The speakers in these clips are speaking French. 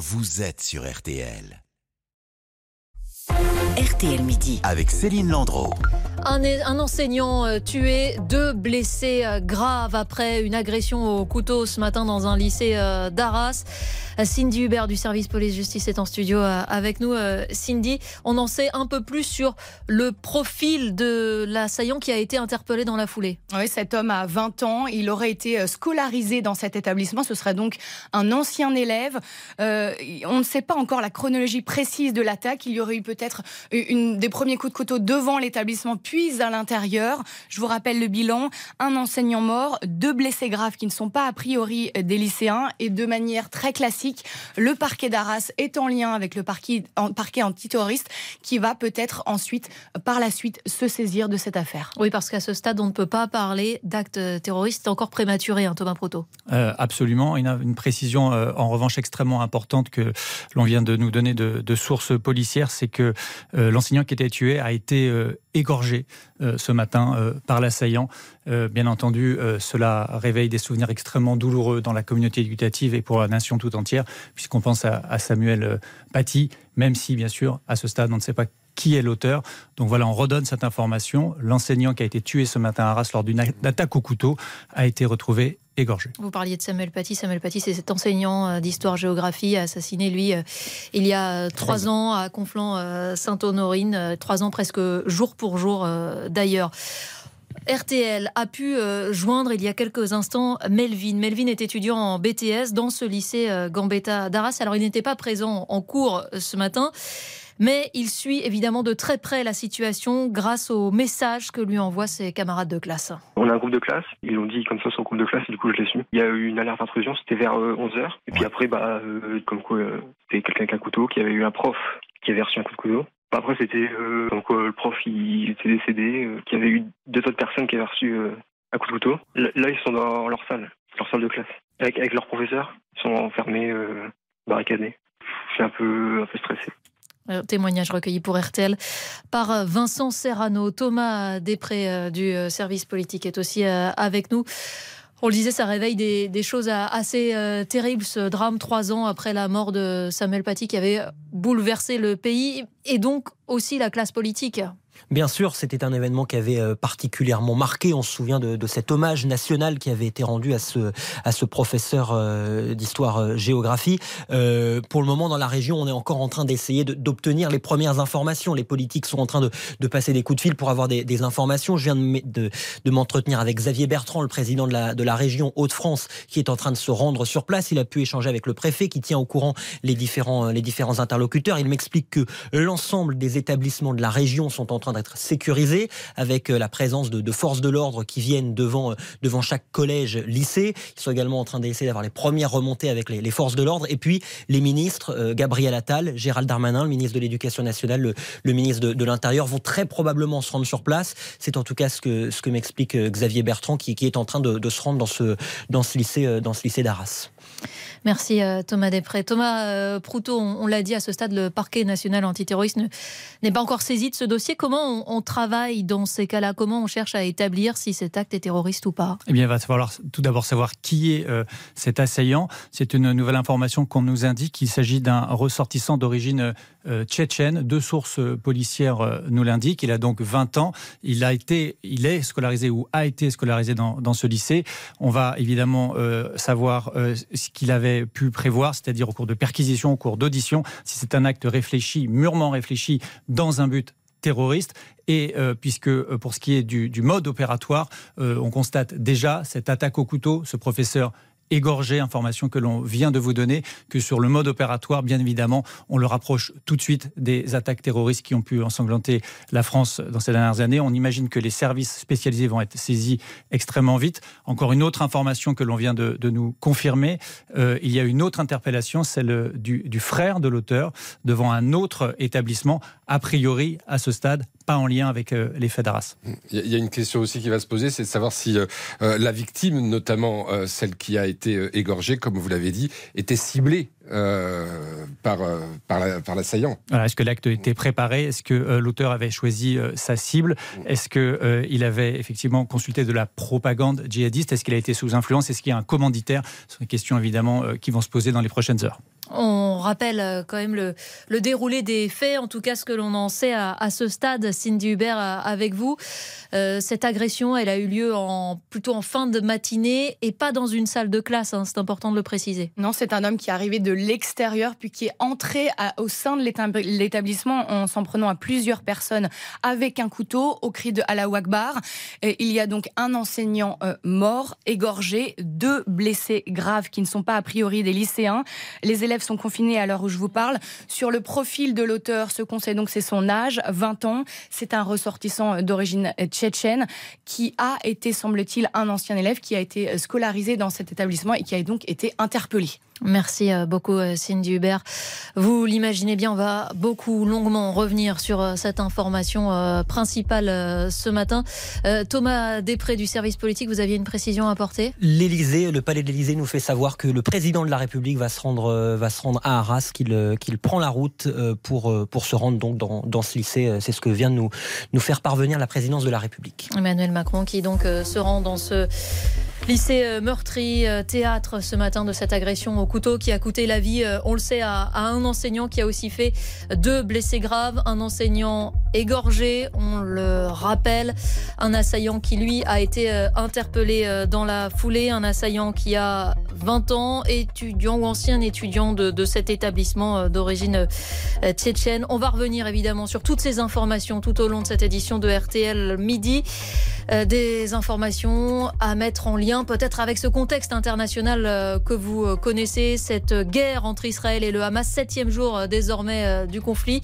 vous êtes sur RTL. RTL Midi. Avec Céline Landreau. Un, enseignant euh, tué, deux blessés euh, graves après une agression au couteau ce matin dans un lycée euh, d'Arras. Cindy Hubert du service police-justice est en studio avec nous. Cindy, on en sait un peu plus sur le profil de l'assaillant qui a été interpellé dans la foulée. Oui, cet homme a 20 ans. Il aurait été scolarisé dans cet établissement. Ce serait donc un ancien élève. On ne sait pas encore la chronologie précise de l'attaque. Il y aurait eu peut-être des premiers coups de couteau devant l'établissement puis à l'intérieur. Je vous rappelle le bilan un enseignant mort, deux blessés graves qui ne sont pas a priori des lycéens et de manière très classique, le parquet d'Arras est en lien avec le parquet, parquet antiterroriste qui va peut-être ensuite, par la suite, se saisir de cette affaire. Oui, parce qu'à ce stade, on ne peut pas parler d'actes terroristes encore prématurés, hein, Thomas Proto. Euh, absolument. Une, une précision, euh, en revanche, extrêmement importante que l'on vient de nous donner de, de sources policières, c'est que euh, l'enseignant qui était tué a été égorgé euh, ce matin euh, par l'assaillant. Euh, bien entendu, cela réveille des souvenirs extrêmement douloureux dans la communauté éducative et pour la nation tout entière, puisqu'on pense à, Samuel Paty, même si, bien sûr, à ce stade, on ne sait pas qui est l'auteur. Donc voilà, on redonne cette information. L'enseignant qui a été tué ce matin à Arras lors d'une attaque au couteau a été retrouvé égorgé. Vous parliez de Samuel Paty. Samuel Paty, c'est cet enseignant euh, d'histoire-géographie assassiné, lui, euh, il y a euh, trois ans à Conflans-Sainte-Honorine, trois ans presque jour pour jour d'ailleurs. RTL a pu joindre il y a quelques instants Melvin. Melvin est étudiant en BTS dans ce lycée Gambetta d'Arras. Alors il n'était pas présent en cours ce matin. Mais il suit évidemment de très près la situation grâce aux messages que lui envoient ses camarades de classe. On a un groupe de classe, ils ont dit comme ça sur le groupe de classe et du coup je l'ai su. Il y a eu une alerte d'intrusion, c'était vers 11h. Euh, et puis après, bah, euh, comme quoi euh, c'était quelqu'un avec un couteau, qui avait eu un prof qui avait reçu un coup de couteau. Après, c'était donc le prof il était décédé, qu'il y avait eu deux autres personnes qui avaient reçu un coup de couteau. Là, ils sont dans leur salle, leur salle de classe, avec, avec leurs professeurs. Ils sont enfermés, barricadés. Je suis un peu, un peu stressé. Témoignage recueilli pour RTL par euh, Vincent Serrano. Thomas Després euh, du euh, service politique est aussi avec nous. On le disait, ça réveille des, choses assez terribles, ce drame trois ans après la mort de Samuel Paty qui avait bouleversé le pays et donc aussi la classe politique. Bien sûr, c'était un événement qui avait euh, particulièrement marqué. On se souvient de, cet hommage national qui avait été rendu à ce, à ce professeur euh, d'histoire-géographie. Euh, pour le moment, dans la région, on est encore en train d'essayer d'obtenir les premières informations. Les politiques sont en train de, passer des coups de fil pour avoir des, informations. Je viens de, de, m'entretenir avec Xavier Bertrand, le président de la, de la région Hauts-de-France, qui est en train de se rendre sur place. Il a pu échanger avec le préfet qui tient au courant les différents, les différents interlocuteurs. Il m'explique que l'ensemble des établissements de la région sont en train d'être sécurisés avec euh, la présence de, forces de l'ordre qui viennent devant, euh, devant chaque collège, lycée. Ils sont également en train d'essayer d'avoir les premières remontées avec les, forces de l'ordre. Et puis les ministres, euh, Gabriel Attal, Gérald Darmanin, le ministre de l'Éducation nationale, le, ministre de, l'Intérieur, vont très probablement se rendre sur place. C'est en tout cas ce que, ce que m'explique Xavier Bertrand qui, qui, est en train de, de, se rendre dans ce, dans ce lycée, dans ce lycée d'Arras. Merci euh, Thomas Després. Thomas euh, Proutot, on, l'a dit à ce stade, le parquet national antiterroriste n'est pas encore saisi de ce dossier. Comment on, travaille dans ces cas-là? Comment on cherche à établir si cet acte est terroriste ou pas? Eh bien, il va falloir tout d'abord savoir qui est euh, cet assaillant. C'est une nouvelle information qu'on nous indique. qu'il s'agit d'un ressortissant d'origine tchétchène. Deux sources policières nous l'indiquent. Il a donc 20 ans. Il a été, il est scolarisé ou a été scolarisé dans ce lycée. On va évidemment savoir ce qu'il avait pu prévoir, c'est-à-dire au cours de perquisition, au cours d'audition, si c'est un acte réfléchi, mûrement réfléchi, dans un but terroriste. Et euh, puisque euh, pour ce qui est du, mode opératoire, euh, on constate déjà cette attaque au couteau, ce professeur égorgé, information que l'on vient de vous donner, que sur le mode opératoire, bien évidemment, on le rapproche tout de suite des attaques terroristes qui ont pu ensanglanter la France dans ces dernières années. On imagine que les services spécialisés vont être saisis extrêmement vite. Encore une autre information que l'on vient de, nous confirmer, euh, il y a une autre interpellation, celle du, frère de l'auteur, devant un autre établissement, a priori, à ce stade, pas en lien avec euh, les faits d'Arras. Il y a une question aussi qui va se poser, c'est de savoir si euh, la victime, notamment celle qui a été été euh, égorgé, comme vous l'avez dit, était ciblé euh, par, euh, par l'assaillant. Voilà, Est-ce que l'acte était préparé? Est-ce que l'auteur avait choisi sa cible? Est-ce qu'il avait effectivement consulté de la propagande djihadiste? Est-ce qu'il a été sous influence? Est-ce qu'il y a un commanditaire? Ce sont des questions évidemment qui vont se poser dans les prochaines heures. On rappelle quand même le, déroulé des faits, en tout cas ce que l'on en sait à, ce stade, Cindy Hubert, avec vous. Euh, cette agression, elle a eu lieu en, plutôt en fin de matinée et pas dans une salle de classe, hein, c'est important de le préciser. Non, c'est un homme qui est arrivé de l'extérieur puis qui est entré au sein de l'établissement en s'en prenant à plusieurs personnes avec un couteau au cri de Allah Akbar. Il y a donc un enseignant euh, mort, égorgé, deux blessés graves qui ne sont pas a priori des lycéens. Les élèves sont confinés à l'heure où je vous parle. Sur le profil de l'auteur, ce qu'on sait donc c'est son âge, 20 ans. C'est un ressortissant d'origine tchétchène qui a été, semble-t-il, un ancien élève qui a été scolarisé dans cet établissement et qui a donc été interpellé. Merci euh, beaucoup euh, Cindy Hubert. Vous l'imaginez bien, on va beaucoup longuement revenir sur euh, cette information principale ce matin. Thomas Després du service politique, vous aviez une précision à apporter? L'Élysée, le palais de l'Élysée nous fait savoir que le président de la République va se rendre, va se rendre à Arras, qu'il qu'il prend la route pour, pour se rendre donc dans, dans ce lycée. C'est ce que vient de nous, nous faire parvenir la présidence de la République. Emmanuel Macron qui donc se rend dans ce lycée meurtri, théâtre ce matin de cette agression au couteau qui a coûté la vie, euh, on le sait, à, un enseignant qui a aussi fait deux blessés graves, un enseignant égorgé, on le rappelle, un assaillant qui lui a été euh, interpellé euh, dans la foulée, un assaillant qui a 20 ans, étudiant ou ancien étudiant de, de cet établissement d'origine tchétchène. On va revenir évidemment sur toutes ces informations tout au long de cette édition de RTL Midi. Des informations à mettre en lien peut-être avec ce contexte international que vous connaissez cette guerre entre Israël et le Hamas, septième jour euh, désormais euh, du conflit.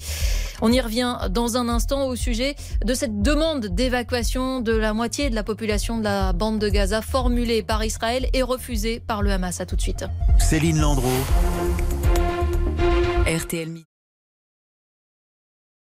On y revient dans un instant au sujet de cette demande d'évacuation de la moitié de la population de la bande de Gaza formulée par Israël et refusée par le Hamas. À tout de suite. Céline Landreau. RTL